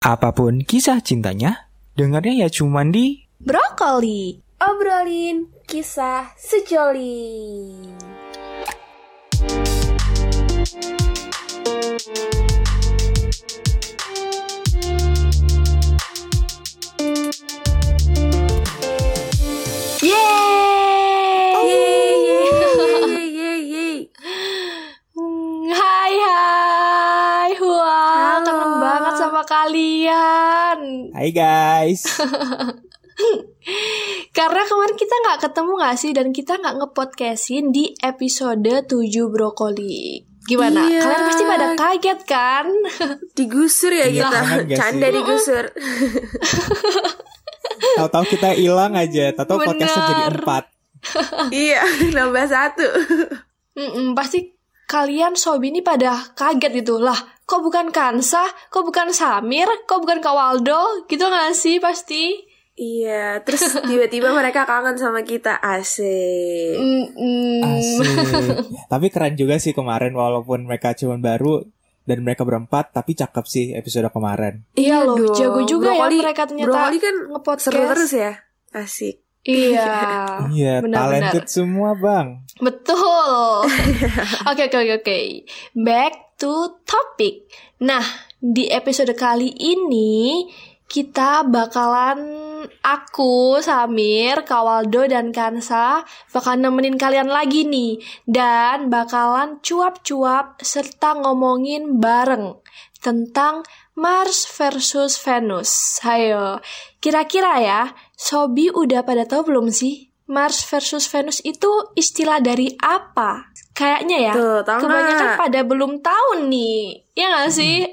Apa pun kisah cintanya, dengarnya ya cuman di Brokoli. Obrolin kisah sejoli. Kalian. Hai guys. Karena kemarin kita nggak ketemu nggak sih dan kita nggak ngepodcastin di episode 7 brokoli. Gimana? Iya. Kalian pasti pada kaget kan? Digusur ya Iya, kita. Canda sih? digusur. Tahu-tahu kita hilang aja, tahu-tahu podcastnya jadi empat. iya, nambah satu. Mm-mm, pasti kalian sobi ini pada kaget gitu lah. Kok bukan Kansa? Kok bukan Samir? Kok bukan Kak Waldo? Gitu nggak sih pasti? Iya, terus tiba-tiba mereka kangen sama kita. Asik. Mm-mm. Asik. Tapi keren juga sih kemarin walaupun mereka cuma baru dan mereka berempat tapi cakep sih episode kemarin. Iya loh, dong. jago juga ya Brokoli- mereka ternyata Brokoli kan ngepodcast. seru terus ya. Asik. Iya. Iya, benar-benar. talented semua, Bang. Betul. Oke oke oke oke. Back to topic. Nah, di episode kali ini kita bakalan aku, Samir, Kawaldo dan Kansa bakal nemenin kalian lagi nih dan bakalan cuap-cuap serta ngomongin bareng tentang Mars versus Venus. Hayo, kira-kira ya, Sobi udah pada tahu belum sih? Mars versus Venus itu istilah dari apa? Kayaknya ya, Tuh, tahu kebanyakan nggak? pada belum tahu nih. Ya nggak sih?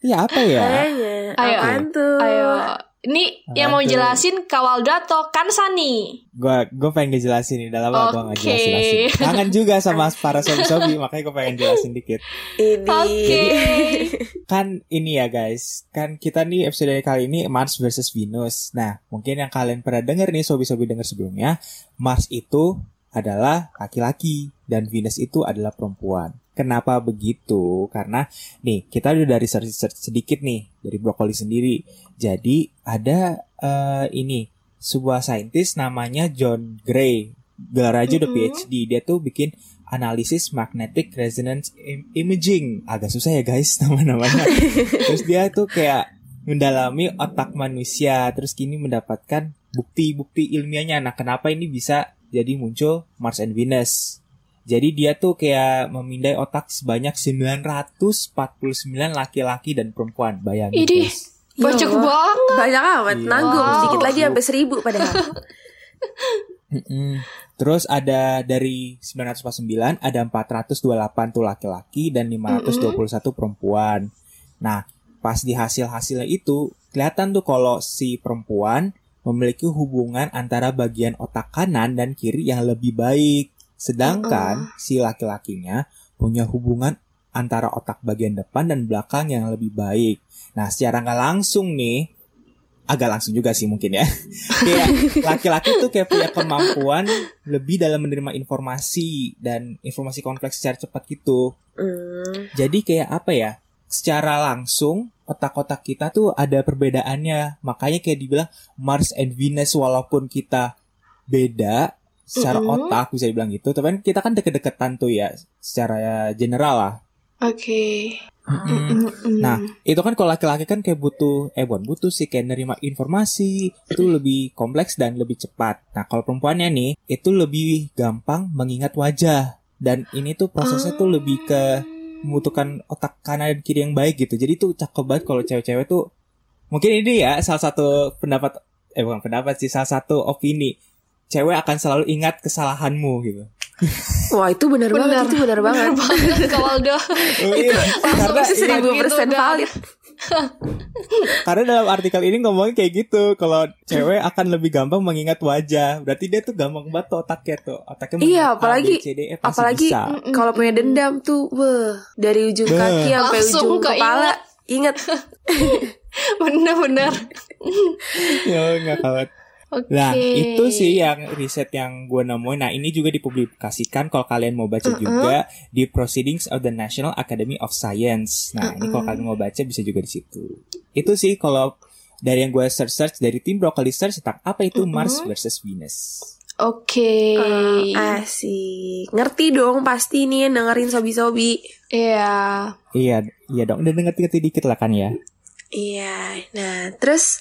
Iya, apa ya? Kayaknya. Ayo. Apaan tuh? Ayo, ini yang mau jelasin Kawaldo atau Kansa nih? Gua gua pengen ngejelasin nih, udah lama gua Oke. jelasin. Kangen juga sama para sobi-sobi, makanya gua pengen jelasin dikit. Ini. Oke. kan ini ya guys, kan kita nih episode kali ini Mars versus Venus. Nah, mungkin yang kalian pernah denger nih, sobi-sobi denger sebelumnya, Mars itu adalah laki-laki dan Venus itu adalah perempuan. Kenapa begitu? Karena nih kita udah dari research sedikit nih dari brokoli sendiri. Jadi ada eh, ini sebuah saintis namanya John Gray. Gelar aja udah Mhm. PhD. Dia tuh bikin analisis magnetic resonance im- imaging. Agak susah ya guys nama-namanya. Terus dia tuh kayak mendalami otak manusia. Terus kini mendapatkan bukti-bukti ilmiahnya. Nah kenapa ini bisa jadi muncul Mars and Venus? Jadi dia tuh kayak memindai otak sebanyak 949 laki-laki dan perempuan. Bayangin. Banyak Ya Allah. banget. Banyak amat. Iya. Nanggung. Wow. Sedikit lagi sampai seribu padahal. Mm-mm. Terus ada dari 949 ada 428 tuh laki-laki dan 521 perempuan. Nah, pas di hasil-hasilnya itu kelihatan tuh kalau si perempuan memiliki hubungan antara bagian otak kanan dan kiri yang lebih baik. Sedangkan si laki-lakinya punya hubungan antara otak bagian depan dan belakang yang lebih baik. Nah, secara nggak langsung nih, agak langsung juga sih mungkin ya. kayak laki-laki tuh kayak punya kemampuan lebih dalam menerima informasi dan informasi kompleks secara cepat gitu. Hmm. Jadi kayak apa ya? Secara langsung otak-otak kita tuh ada perbedaannya. Makanya kayak dibilang Mars and Venus walaupun kita beda secara Mm-mm. otak bisa dibilang gitu. Tapi kan kita kan deket-deketan tuh ya secara general lah. Oke. Mm-mm. Nah, itu kan kalau laki-laki kan kayak butuh, eh bukan butuh sih, kayak nerima informasi itu lebih kompleks dan lebih cepat. Nah, kalau perempuannya nih, itu lebih gampang mengingat wajah. Dan ini tuh prosesnya tuh lebih ke membutuhkan otak kanan dan kiri yang baik gitu. Jadi tuh cakep banget kalau cewek-cewek tuh, mungkin ini ya salah satu pendapat, eh bukan pendapat sih, salah satu opini. Cewek akan selalu ingat kesalahanmu gitu. Wah itu benar banget. Itu benar banget. banget Kawaldo. Oh, iya. karena, Itu seribu persen valid. Karena dalam artikel ini ngomongin kayak gitu, kalau cewek akan lebih gampang mengingat wajah. Berarti dia tuh gampang banget tuh otaknya tuh. Otaknya Iya, mengingat A, apalagi- B, C, D, E pasti Apalagi kalau punya dendam tuh, wah dari ujung Beuh. kaki sampai Langsung ujung kepala. Ingat. Bener-bener. Ya enggak kawat. Oke. Nah, itu sih yang riset yang gue nemuin. Nah, ini juga dipublikasikan kalau kalian mau baca juga di Proceedings of the National Academy of Science. Nah, ini kalau kalian mau baca bisa juga di situ. Itu sih kalau dari yang gue search-search dari tim Broccoli Search tentang apa itu Mars versus Venus. Oke. Ah, asik. Ngerti dong pasti nih yang dengerin sobi-sobi. Iya. Iya, iya dong. Udah ngerti-ngerti dikit lah kan ya. Iya. Nah, terus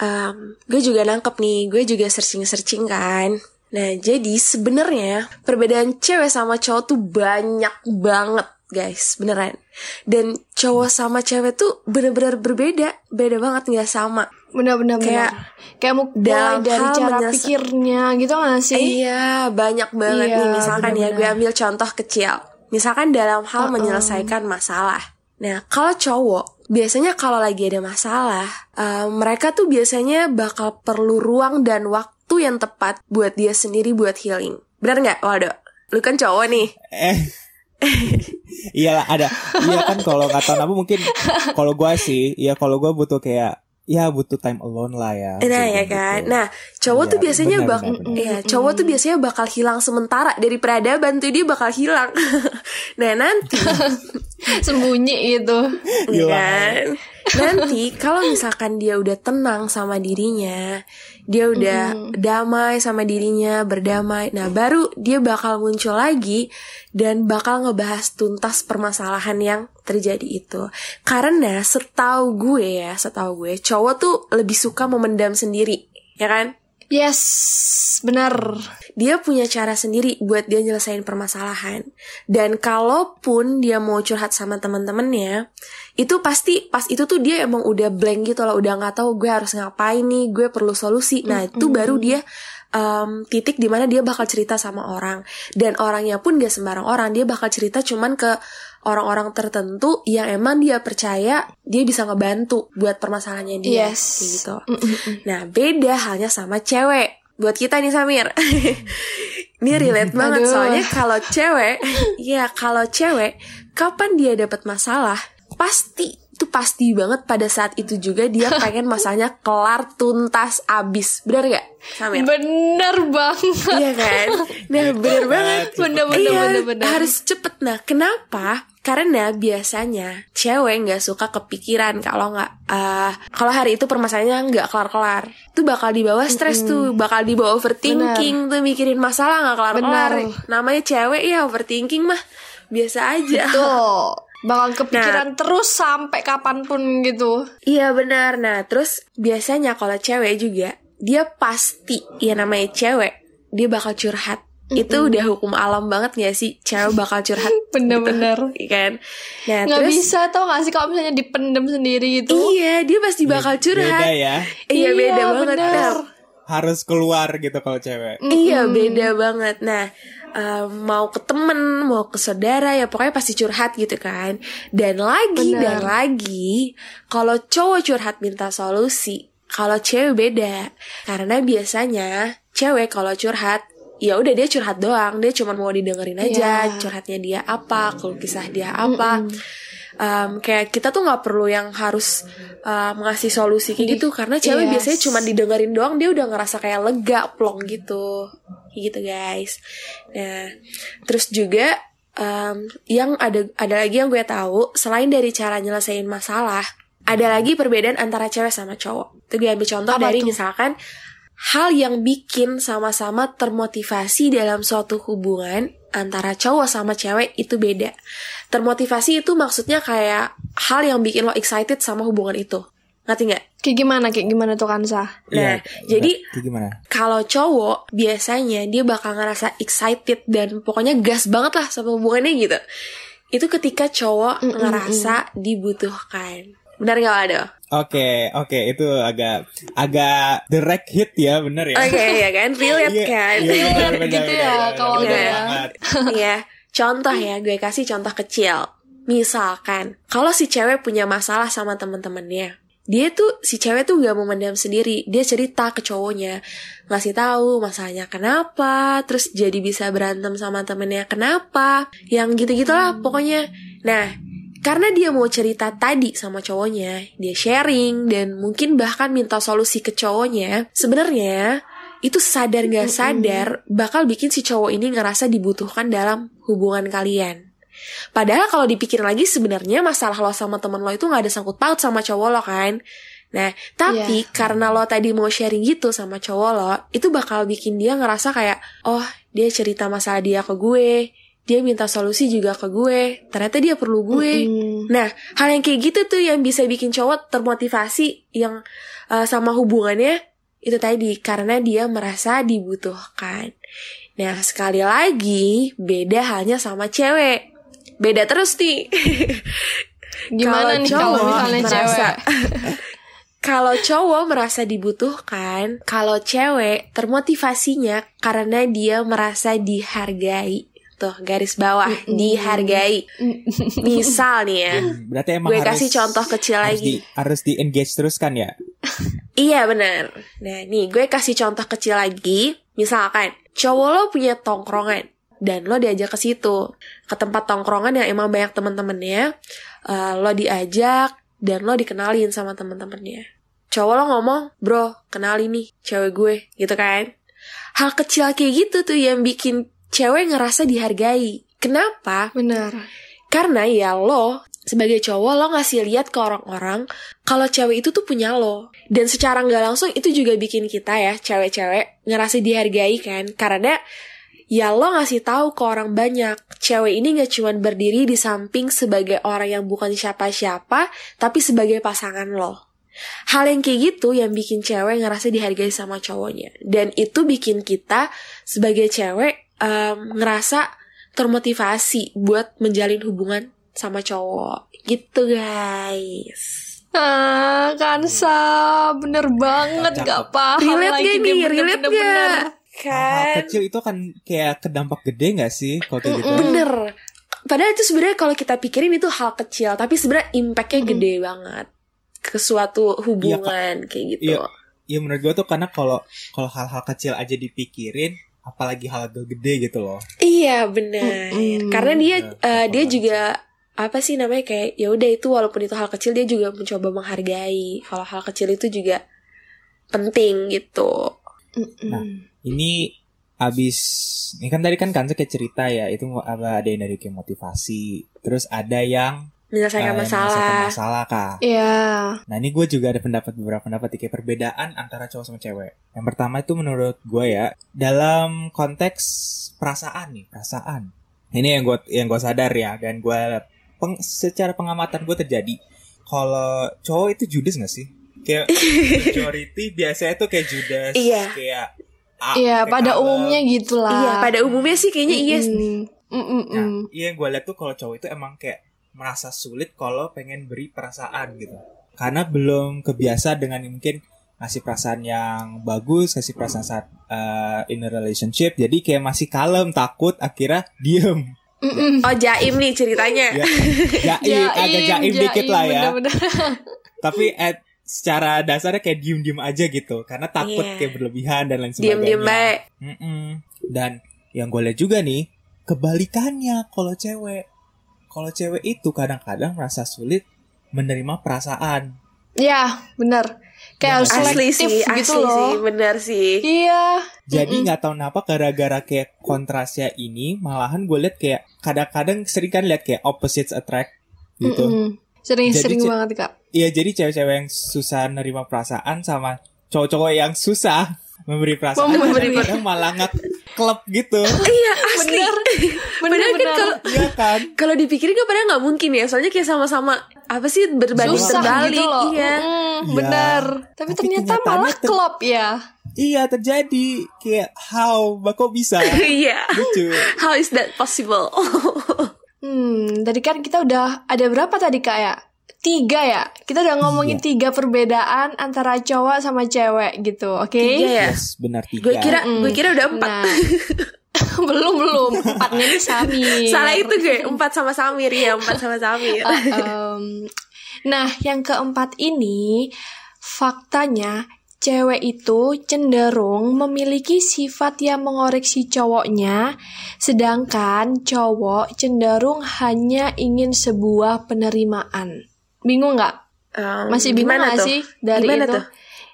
um, gue juga nangkep nih. Gue juga searching-searching kan. Nah, jadi sebenarnya perbedaan cewek sama cowok tuh banyak banget, guys. Beneran. Dan cowok sama cewek tuh bener-bener berbeda. Beda banget nggak sama. Benar-benar Kayak. Kayak mau mulai dalam dari hal cara menyelesa- pikirnya gitu gak sih? Iya, banyak banget Iya, nih. Misalkan ya, bener-bener. gue ambil contoh kecil. Misalkan dalam hal menyelesaikan masalah. Nah, kalau cowok, biasanya kalau lagi ada masalah, eh, mereka tuh biasanya bakal perlu ruang dan waktu yang tepat buat dia sendiri buat healing. Benar nggak, Waldo? Lu kan cowok nih. Eh. Iyalah ada. Iya kan kalau kata Nabu mungkin kalau gua sih, ya kalau gua butuh kayak ya butuh time alone lah ya. Nah, ya gitu. kan. Nah, cowok Iya, tuh biasanya benar, bak benar, benar. Iya, cowok tuh biasanya bakal hilang sementara dari peradaban tuh dia bakal hilang. nah, nanti Sembunyi gitu. Iya kan? Nanti kalau misalkan dia udah tenang sama dirinya, dia udah damai sama dirinya, berdamai. Nah, baru dia bakal muncul lagi dan bakal ngebahas tuntas permasalahan yang terjadi itu. Karena setahu gue ya, setahu gue, cowok tuh lebih suka memendam sendiri, ya kan? Yes, benar. dia punya cara sendiri buat dia nyelesain permasalahan. Dan kalaupun dia mau curhat sama teman-temannya, itu pasti pas itu tuh dia emang udah blank gitu loh, udah nggak tahu gue harus ngapain nih, gue perlu solusi. Nah itu baru dia um, titik di mana dia bakal cerita sama orang. Dan orangnya pun gak sembarang orang, dia bakal cerita cuman ke orang-orang tertentu yang emang dia percaya dia bisa ngebantu buat permasalahannya dia Yes. kayak gitu. Nah, beda halnya sama cewek. Buat kita nih Samir. Ini relate banget Aduh. soalnya kalau cewek, ya kalau cewek kapan dia dapat masalah, pasti itu pasti banget pada saat itu juga dia pengen masalahnya kelar tuntas abis. Bener gak Samir? Bener banget. Iya kan? Nah, bener banget. Bener, bener, iya, bener, bener. harus cepet. Nah, kenapa? Karena biasanya cewek nggak suka kepikiran kalau nggak eh, kalau hari itu permasalahannya nggak kelar-kelar. Itu bakal dibawa stres tuh, bakal dibawa overthinking tuh mikirin masalah nggak kelar-kelar. Bener. Namanya cewek ya overthinking mah biasa aja. Tuh. Bakal kepikiran terus sampai kapan pun gitu. Iya benar. Nah terus biasanya kalau cewek juga dia pasti ya namanya cewek dia bakal curhat. Itu udah hukum alam banget gak sih cewek bakal curhat. Bener-bener. Iya kan? Nah Nggak terus bisa tau gak sih kalau misalnya dipendem sendiri gitu. iya dia pasti bakal curhat. Beda ya. Iya beda Iya, banget. bener. Nah, Harus keluar gitu kalau cewek. Iya beda banget. Nah eh, mau ke temen, mau ke saudara ya pokoknya pasti curhat gitu kan. Dan lagi Bener. dan lagi kalau cowok curhat minta solusi, kalau cewek beda. Karena biasanya cewek kalau curhat ya udah dia curhat doang, dia cuma mau didengerin aja Iya. curhatnya dia apa, kalau kisah dia apa. Em, kayak kita tuh nggak perlu yang harus em, ngasih solusi kayak gitu karena cewek Yes. biasanya cuma didengerin doang dia udah ngerasa kayak lega plong gitu Kayak gitu guys nah terus juga em, yang ada ada lagi yang gue tahu selain dari cara nyelesain masalah ada lagi perbedaan antara cewek sama cowok itu gue ambil contoh Apa dari tuh? misalkan hal yang bikin sama-sama termotivasi dalam suatu hubungan antara cowok sama cewek itu beda. Termotivasi itu maksudnya kayak hal yang bikin lo excited sama hubungan itu. Ngerti nggak? Kayak gimana, kayak gimana tuh Kansa? Nah, Iya, jadi itu gimana? kalau cowok biasanya dia bakal ngerasa excited dan pokoknya gas banget lah sama hubungannya gitu. Itu ketika cowok ngerasa dibutuhkan. Benar nggak ada? Oke, oke, itu agak agak direct hit ya, bener ya? Oke ya kan, relate Iya, kan? iya, bener, bener, gitu bener, ya, kalau ya, contoh ya, gue kasih contoh kecil. Misalkan, kalau si cewek punya masalah sama temen-temennya, dia tuh si cewek tuh gak mau mendam sendiri, dia cerita ke cowoknya, ngasih tahu masalahnya kenapa, terus jadi bisa berantem sama temennya kenapa, yang gitu-gitulah pokoknya. Nah, karena dia mau cerita tadi sama cowoknya, dia sharing dan mungkin bahkan minta solusi ke cowoknya. Sebenarnya itu sadar nggak sadar bakal bikin si cowok ini ngerasa dibutuhkan dalam hubungan kalian. Padahal kalau dipikir lagi sebenarnya masalah lo sama temen lo itu nggak ada sangkut paut sama cowok lo kan. Nah, tapi Iya. karena lo tadi mau sharing gitu sama cowok lo, itu bakal bikin dia ngerasa kayak, oh dia cerita masalah dia ke gue, dia minta solusi juga ke gue, ternyata dia perlu gue. Mm-mm. Nah, hal yang kayak gitu tuh yang bisa bikin cowok termotivasi yang uh, sama hubungannya itu tadi karena dia merasa dibutuhkan. Nah, sekali lagi beda halnya sama cewek. Beda terus nih. Gimana nih kalau cowok misalnya merasa- cewek? Kalau cowok merasa dibutuhkan, kalau cewek termotivasinya karena dia merasa dihargai. Tuh, garis bawah, Mm-mm. dihargai. Misal nih ya, Berarti emang gue harus kasih contoh kecil harus lagi. di harus di engage terus kan ya? Iya benar. Nah nih gue kasih contoh kecil lagi. Misalkan cowok lo punya tongkrongan dan lo diajak ke situ ke tempat tongkrongan yang emang banyak temen-temennya. Eh, lo diajak dan lo dikenalin sama temen-temennya. Cowok lo ngomong, bro, kenalin nih cewek gue, gitu kan? Hal kecil kayak gitu tuh yang bikin cewek ngerasa dihargai. Kenapa? Benar. Karena ya lo sebagai cowok lo ngasih lihat ke orang-orang kalau cewek itu tuh punya lo. Dan secara nggak langsung itu juga bikin kita ya cewek-cewek ngerasa dihargai kan. Karena ya lo ngasih tahu ke orang banyak cewek ini nggak cuma berdiri di samping sebagai orang yang bukan siapa-siapa tapi sebagai pasangan lo. Hal yang kayak gitu yang bikin cewek ngerasa dihargai sama cowoknya. Dan itu bikin kita sebagai cewek em, ngerasa termotivasi buat menjalin hubungan sama cowok. Gitu guys. Ah, Kansa, bener banget Cakep. gak paham Relate lagi nih? bener, Relate bener, bener. gak? Hal Kan? kecil itu kan kayak kedampak gede gak sih kalau kayak gitu? Bener. Padahal itu sebenarnya kalau kita pikirin itu hal kecil, tapi sebenarnya impactnya Mm-mm. gede banget ke suatu hubungan kayak gitu. Iya. Ya menurut gue tuh karena kalau kalau hal-hal kecil aja dipikirin, apalagi hal gede gitu loh. Iya benar. Mm-mm. Karena dia Ya, eh, dia juga apa sih namanya kayak ya udah itu walaupun itu hal kecil dia juga mencoba menghargai. Kalau hal kecil itu juga penting gitu. Nah, Ini abis ini kan tadi kan Kansa kayak cerita ya itu apa ada yang dari kayak motivasi terus ada yang Menyelesaikan eh, masalah. menyelesaikan masalah kak Iya. nah ini gue juga ada pendapat beberapa pendapat kayak perbedaan antara cowok sama cewek yang pertama itu menurut gue ya dalam konteks perasaan nih perasaan ini yang gue yang gue sadar ya dan gue peng, secara pengamatan gue terjadi kalau cowok itu judes gak sih kayak majority biasanya tuh kayak judes Iya. kayak ah, Iya, kayak pada kalem. umumnya gitulah. Iya, pada umumnya sih kayaknya iya sih. Mm-mm. Mm-mm. Nah, iya yang gue lihat tuh kalau cowok itu emang kayak merasa sulit kalau pengen beri perasaan gitu. Karena belum kebiasa dengan mungkin ngasih perasaan yang bagus, kasih perasaan saat uh, in a relationship. Jadi kayak masih kalem, takut, akhirnya diem. Mm-mm. Oh jaim nih ceritanya. Ya, jaim, agak jaim, dikit lah ya. bener-bener. Tapi at, secara dasarnya kayak diem-diem aja gitu. Karena takut Iya. kayak berlebihan dan lain sebagainya. Diem-diem baik. Mm-mm. Dan yang gue lihat juga nih, kebalikannya kalau cewek. Kalau cewek itu kadang-kadang merasa sulit menerima perasaan. Iya, bener. Kayak harus Asli selektif sih, gitu asli loh. sih, bener sih. Iya. Jadi nggak tahu kenapa gara-gara kayak kontrasnya ini, malahan gue lihat kayak kadang-kadang sering kan lihat kayak opposites attract gitu. Mm-mm. Sering Jadi, sering banget kak. Iya, jadi cewek-cewek yang susah nerima perasaan sama cowok-cowok yang susah memberi perasaan Memberi kadang malah klub gitu. Iya asli. Bener. Padahal kan Bener-bener. kalau Iya kan? kalau dipikirin kan padahal nggak mungkin ya. Soalnya kayak sama-sama apa sih berbanding Susah terbalik. gitu loh. Iya. Mm, bener. Tapi, Tapi ternyata malah ter- klop ya. Iya terjadi kayak how kok bisa Iya. lucu. How is that possible? Hmm, tadi kan kita udah ada berapa tadi kak ya? Tiga ya. Kita udah ngomongin Iya. tiga perbedaan antara cowok sama cewek gitu, oke? Tiga ya. Yes, benar tiga. Gue kira Mm. gue kira udah empat. Nah, belum belum. Empatnya ini Samir. Salah itu gue empat sama Samir ya empat sama Samir. Ah, em, nah, yang keempat ini faktanya cewek itu cenderung memiliki sifat yang mengoreksi cowoknya, sedangkan cowok cenderung hanya ingin sebuah penerimaan. Bingung nggak? Um, Masih bingung gimana nggak tuh? sih dari Gimana itu? tuh?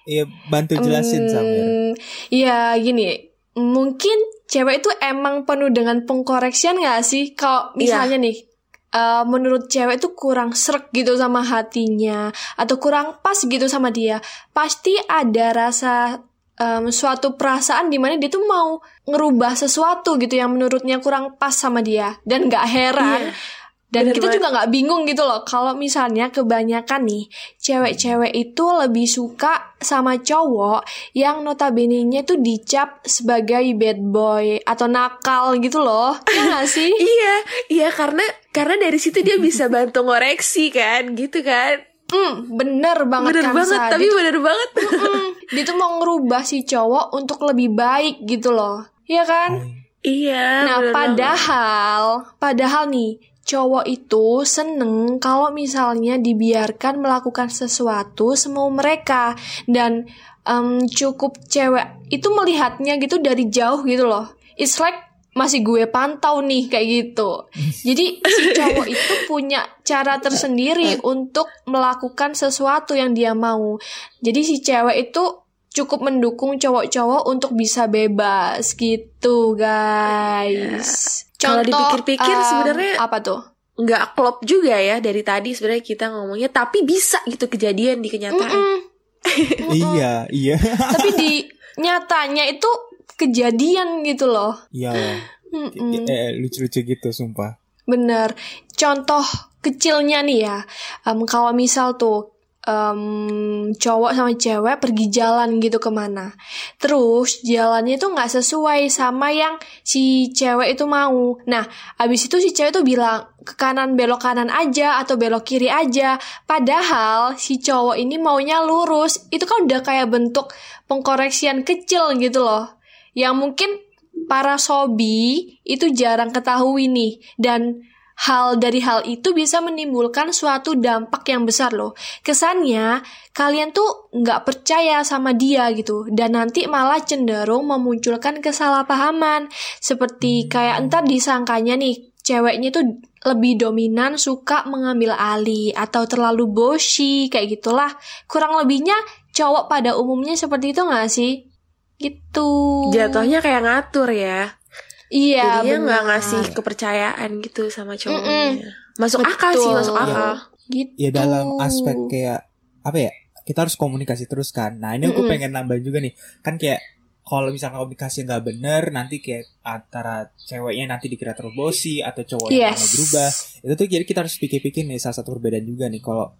Iya, bantu jelasin Samir. Hmm, Iya gini, mungkin cewek itu emang penuh dengan pengkoreksian gak sih? Kalau misalnya nih, eh, menurut cewek itu kurang srek gitu sama hatinya, atau kurang pas gitu sama dia, pasti ada rasa em, suatu perasaan di mana dia tuh mau ngerubah sesuatu gitu yang menurutnya kurang pas sama dia, dan gak heran. Iya. Dan Bener kita banget. juga nggak bingung gitu loh kalau misalnya kebanyakan nih cewek-cewek itu lebih suka sama cowok yang notabene-nya tuh dicap sebagai bad boy atau nakal gitu loh. Ya nggak sih? Iya, iya karena karena dari situ dia bisa bantu ngoreksi kan, gitu kan. Hmm, bener banget Bener kan banget, tapi dia tuh, bener banget. mm, dia tuh mau ngerubah si cowok untuk lebih baik gitu loh. Iya kan? iya. Nah, bener banget. padahal, padahal nih, cowok itu seneng kalau misalnya dibiarkan melakukan sesuatu semau mereka dan em, cukup cewek itu melihatnya gitu dari jauh gitu loh. It's like masih gue pantau nih kayak gitu. Jadi si cowok itu punya cara tersendiri untuk melakukan sesuatu yang dia mau. Jadi si cewek itu cukup mendukung cowok-cowok untuk bisa bebas gitu, guys. Kalau dipikir-pikir em, sebenarnya- apa tuh? nggak klop juga ya dari tadi sebenarnya kita ngomongnya, tapi bisa gitu kejadian di kenyataan. Mm-mm. Iya, iya. Tapi di nyatanya itu kejadian gitu loh. Iya. Mm-mm. Eh, lucu-lucu gitu sumpah. Bener. Contoh kecilnya nih ya, em, kalau misal tuh em, cowok sama cewek pergi jalan gitu ke mana, terus jalannya tuh nggak sesuai sama yang si cewek itu mau. Nah, abis itu si cewek tuh bilang ke kanan belok kanan aja atau belok kiri aja. Padahal si cowok ini maunya lurus. Itu kan udah kayak bentuk pengkoreksian kecil gitu loh. Yang mungkin para sobi itu jarang ketahui nih dan hal dari hal itu bisa menimbulkan suatu dampak yang besar loh. Kesannya kalian tuh nggak percaya sama dia gitu dan nanti malah cenderung memunculkan kesalahpahaman seperti kayak entar disangkanya nih ceweknya tuh lebih dominan suka mengambil alih atau terlalu bossy kayak gitulah. Kurang lebihnya cowok pada umumnya seperti itu nggak sih? Gitu. Jatuhnya kayak ngatur ya. Iya, Jadinya nggak benar. ngasih kepercayaan gitu sama cowoknya. Mm-mm. Masuk akal sih, Betul. masuk akal. Gitu. Ya dalam aspek kayak apa ya? Kita harus komunikasi terus kan. Nah ini aku Mm-mm. pengen nambah juga nih. Kan kayak kalau misalnya komunikasi nggak bener, nanti kayak antara ceweknya nanti dikira terlalu bossy atau cowoknya Yes. mau berubah. Itu tuh jadi kita harus pikir-pikir nih salah satu perbedaan juga nih. Kalau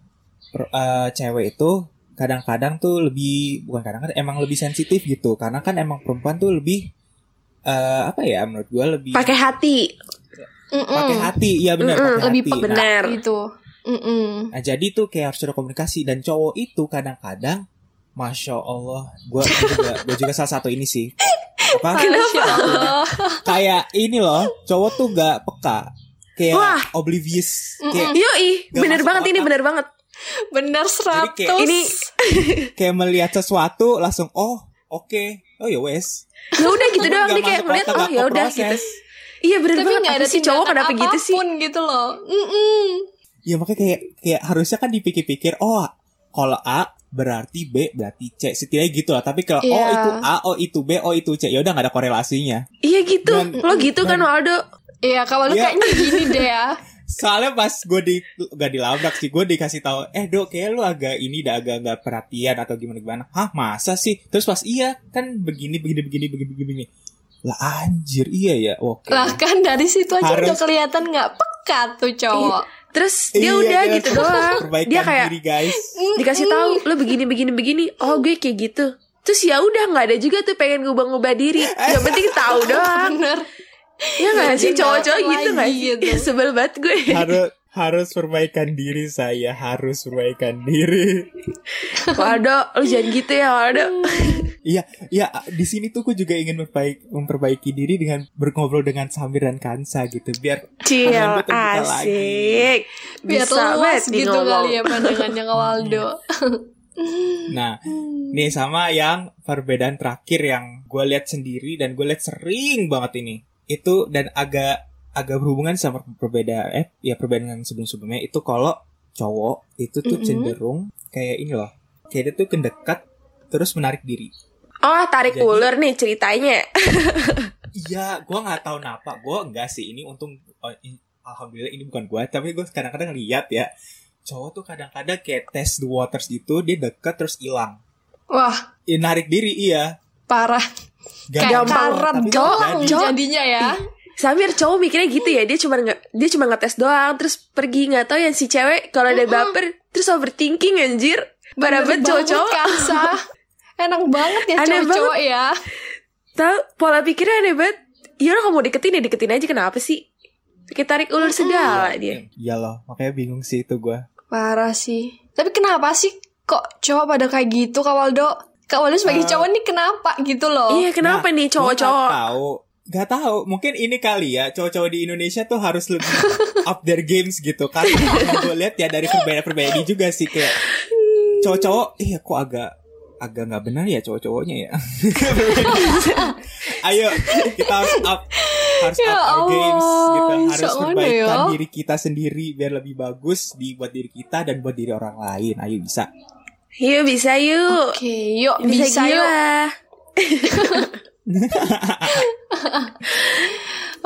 eh, cewek itu kadang-kadang tuh lebih bukan kadang-kadang emang lebih sensitif gitu. Karena kan emang perempuan tuh lebih eh, apa ya menurut gua lebih Pakai hati. Pakai hati. Iya benar Mm-mm, pakai lebih hati. Nah, Benar. gitu. Mm-mm. Nah jadi tuh kayak harus ada komunikasi dan cowok itu kadang-kadang, masya Allah, gue juga, gua juga salah satu ini sih. Apa? Allah. Kayak ini loh, cowok tuh gak peka, kayak Wah. oblivious, kayak Yoi, Nggak bener banget ini, otak. bener banget. Bener 100. ini- kayak melihat sesuatu langsung oh oke, oh ya wes. Ya udah gitu doang nih kayak ngeliat oh ya udah gitu. Iya bener Tapi banget. nggak ada sih cowok kenapa gitu sih? apa pun gitu loh. Mm-mm. Ya makanya kayak kayak harusnya kan dipikir-pikir, oh kalau A berarti B berarti C setidaknya gitu lah. Tapi kalau oh Iya. itu A, oh itu B, oh itu C, ya udah nggak ada korelasinya. Iya gitu. Dan- Lo gitu kan Waldo. Iya, kalau lu Iya. kayaknya gini deh ya. Soalnya pas gue di gak dilabrak sih gue dikasih tahu eh dok kayak lu agak ini dah agak nggak perhatian atau gimana gimana hah masa sih terus pas iya kan begini begini begini begini begini, begini. lah anjir iya ya oke Lah kan dari situ aja Harus- udah kelihatan nggak peka tuh cowok. Terus dia Iya, udah kita gitu doang. Dia kayak diri guys dikasih tahu lo begini begini begini. Oh gue kayak gitu. Terus ya udah nggak ada juga tuh pengen ngubah-ngubah diri. Yang penting tahu doang. Bener. Ya nggak sih Dia cowok-cowok nggak gitu nggak lagi sih? gitu. Sebel banget gue. harus harus perbaikan diri saya harus perbaikan diri Waldo, lu jangan gitu ya Waldo. iya iya di sini tuh gue juga ingin memperbaiki, memperbaiki diri dengan berngobrol dengan Samir dan Kansa gitu biar Cil, terbuka lagi. asik. Biar Bisa luas gitu kali ya pandangannya ke Waldo. Nah, nih sama yang perbedaan terakhir yang gue lihat sendiri dan gue lihat sering banget ini. Itu dan agak agak berhubungan sama perbedaan eh ya perbedaan yang sebelum-sebelumnya itu kalau cowok itu tuh Mm-mm. cenderung kayak ini loh. Kayak dia tuh kendekat terus menarik diri. Oh, tarik Jadi- ulur nih ceritanya. Iya, gua nggak tahu kenapa. Gua enggak sih. Ini untung, oh, i- alhamdulillah ini bukan gua. Tapi gue kadang-kadang lihat ya, cowok tuh kadang-kadang kayak test the waters gitu, dia deket terus hilang. Wah, Ya, narik diri iya. Parah. Gampang. Cowok. jadinya ya. Samir cowok mikirnya gitu ya, dia cuma nggak dia cuma ngetes doang, terus pergi nggak tahu yang si cewek kalau ada baper terus overthinking anjir. Pada Bener banget cowok-cowok. Enak banget ya cowok-cowok ya. Tahu pola pikirnya aneh banget. Ya udah kamu deketin ya deketin aja kenapa sih? Kita tarik ulur segala dia. Iya loh, makanya bingung sih itu gua. Parah sih. Tapi kenapa sih kok cowok pada kayak gitu Kak Waldo? Kak Waldo sebagai Eh. cowok nih kenapa gitu loh? Iya kenapa Nah, nih cowok-cowok? Gak tahu. Gak tahu. Mungkin ini kali ya cowok-cowok di Indonesia tuh harus lebih up their games gitu. Karena yang gue lihat ya dari perbedaan-perbedaan ini juga sih kayak cowok-cowok. Iya kok agak agak nggak benar ya cowok-cowoknya ya. Ayo kita harus up harus Ya up our Allah, games gitu. Harus perbaikan ya. diri kita sendiri biar lebih bagus di buat diri kita dan buat diri orang lain. Ayo bisa. Yuk bisa yuk. Oke, yuk Bisa, bisa, yuk. gila.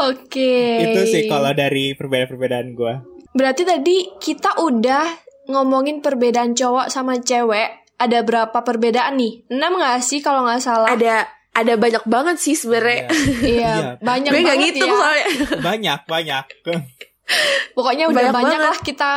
Oke. Itu sih kalau dari perbedaan-perbedaan gue. Berarti tadi kita udah ngomongin perbedaan cowok sama cewek. Ada berapa perbedaan nih? Enam nggak sih kalau nggak salah? Ada ada banyak banget sih sebenarnya. Iya, Iya. banyak Gue nggak banget ngitung ya. soalnya. Banyak banyak. Pokoknya udah Banyak banyak, banget. lah kita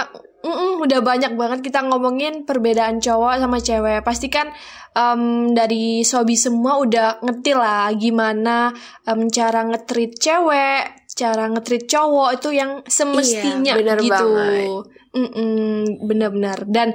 Mm-mm, udah banyak banget kita ngomongin perbedaan cowok sama cewek. Pasti kan em, dari sobi semua udah ngerti lah gimana em, cara ngetrit cewek, cara ngetrit cowok itu yang semestinya Iya, bener gitu. bener-bener. Dan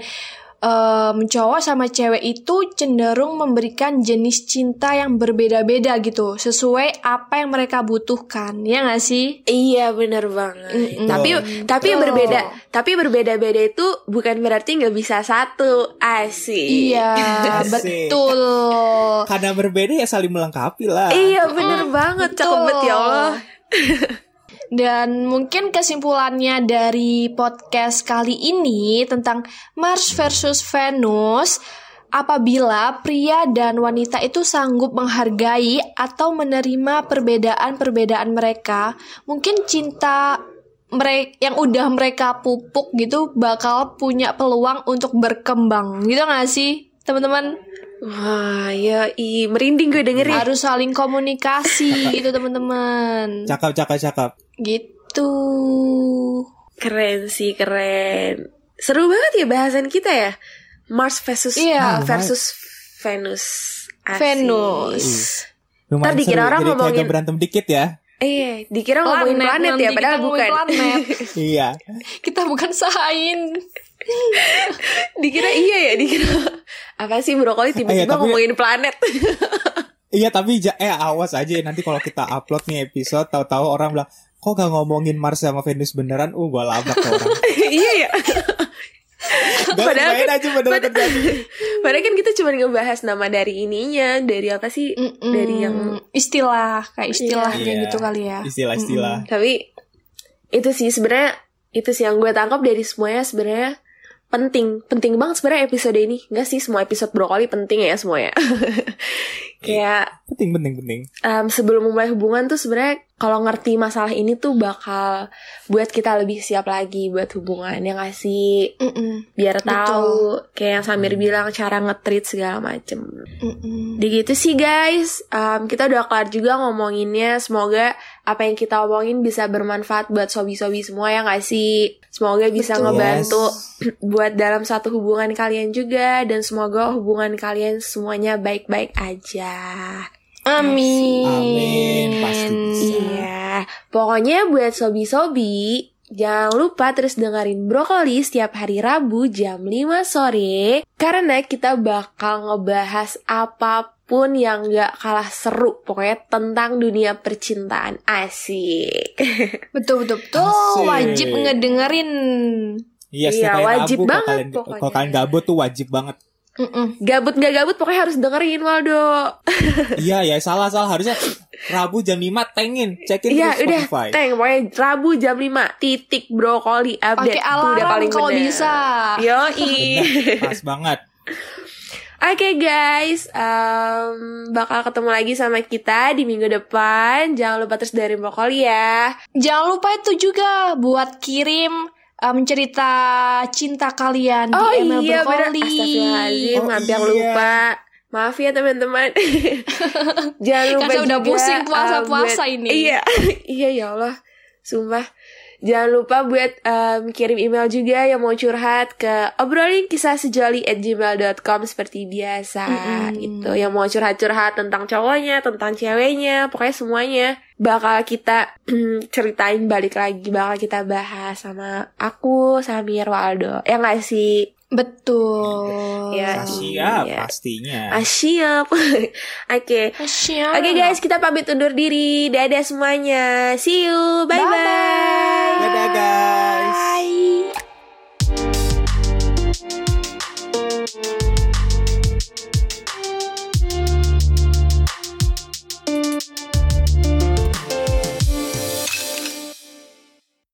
em, cowok sama cewek itu cenderung memberikan jenis cinta yang berbeda-beda gitu, sesuai apa yang mereka butuhkan. Ya nggak sih? Iya bener banget. Mm-mm. Tapi tapi Betul. berbeda. Tapi berbeda-beda itu bukan berarti nggak bisa satu. Asik. Iya, Asik. betul. Karena berbeda ya saling melengkapi lah. Iya bener banget. Cakep ya Allah. Dan mungkin kesimpulannya dari podcast kali ini tentang Mars versus Venus, apabila pria dan wanita itu sanggup menghargai atau menerima perbedaan-perbedaan mereka, mungkin cinta mereka yang udah mereka pupuk gitu bakal punya peluang untuk berkembang. Gitu gak sih, teman-teman? Wah ya i merinding gue dengerin. Harus saling komunikasi gitu, teman-teman. Cakep, cakep, cakep. Gitu. Keren sih keren. Seru banget ya bahasan kita ya. Mars versus Iya. versus Venus. Asik. Venus. Lumayan Ntar dikira seru, orang jadi ngomongin- berantem dikit ya. Iya, dikira ngomongin planet ya, padahal bukan. Planet. iya. kita bukan sain. dikira iya ya, dikira apa sih brokoli tiba-tiba Eh, tapi- ngomongin planet. Iya, tapi eh awas aja ya, nanti kalau kita upload nih episode tahu-tahu orang bilang, "Kok gak ngomongin Mars sama Venus beneran?" Uh, gua labrak ke orang. iya ya. Gak Padahal kan- aja beneran pad- terjadi. Padahal kan kita cuma ngebahas nama dari ininya, dari apa sih? Mm-mm. Dari yang istilah kayak istilahnya Iya. gitu kali ya. Istilah-istilah. tapi itu sih sebenarnya itu sih yang gue tangkap dari semuanya sebenarnya penting. Penting banget sebenarnya episode ini. Enggak sih semua episode brokoli penting ya semuanya. Kayak Penting, penting, penting. em, sebelum memulai hubungan tuh sebenarnya kalau ngerti masalah ini tuh bakal buat kita lebih siap lagi buat hubungan ya nggak sih Mm-mm. biar Betul. tahu kayak yang Samir bilang cara nge-treat segala macem Mm-mm. di gitu sih guys Em, kita udah kelar juga ngomonginnya semoga apa yang kita omongin bisa bermanfaat buat sobi-sobi semua ya nggak sih semoga bisa Betul. ngebantu Yes. buat dalam satu hubungan kalian juga dan semoga hubungan kalian semuanya baik-baik aja Amin. Amin, pasti bisa. Iya, pokoknya buat sobi-sobi Jangan lupa terus dengerin Brokoli setiap hari Rabu jam 5 sore Karena kita bakal ngebahas apa pun yang gak kalah seru Pokoknya tentang dunia percintaan Asik Betul betul betul. Asik. Wajib ngedengerin. Iya, Iya, hari wajib kalau banget kalian- pokoknya. Kalau kalian gabut tuh wajib banget. Mm-mm. Gabut gak gabut pokoknya harus dengerin Waldo iya, ya salah salah harusnya Rabu jam 5 tengin, cekin Iya di udah Spotify. Teng pokoknya Rabu jam 5 Titik Brokoli update Pakai Itu udah alarm paling kalau bener. bisa. Yoi pas banget. Oke guys, um, bakal ketemu lagi sama kita di minggu depan. Jangan lupa terus dari Brokoli ya. Jangan lupa itu juga buat kirim um, cerita cinta kalian Oh di email iya. Brokoli. Astagfirullahaladzim, Oh, hampir iya. lupa. Maaf ya teman-teman. Jangan lupa Kan saya udah juga, pusing puasa-puasa uh, buat- ini. Iya, iya ya Allah, sumpah. Jangan lupa buat um, kirim email juga yang mau curhat ke obrolin kisah sejoli at gmail.com seperti biasa Mm-mm. gitu. Yang mau curhat-curhat tentang cowoknya, tentang ceweknya, pokoknya semuanya bakal kita ceritain balik lagi, bakal kita bahas sama aku, sama Waldo. Ya nggak sih? Betul. Ya. Siap Iya. pastinya. Ah, siap. Oke. Siap. Oke guys, kita pamit undur diri. Dadah semuanya. See you. Bye bye. Bye-bye. Dadah guys. Bye.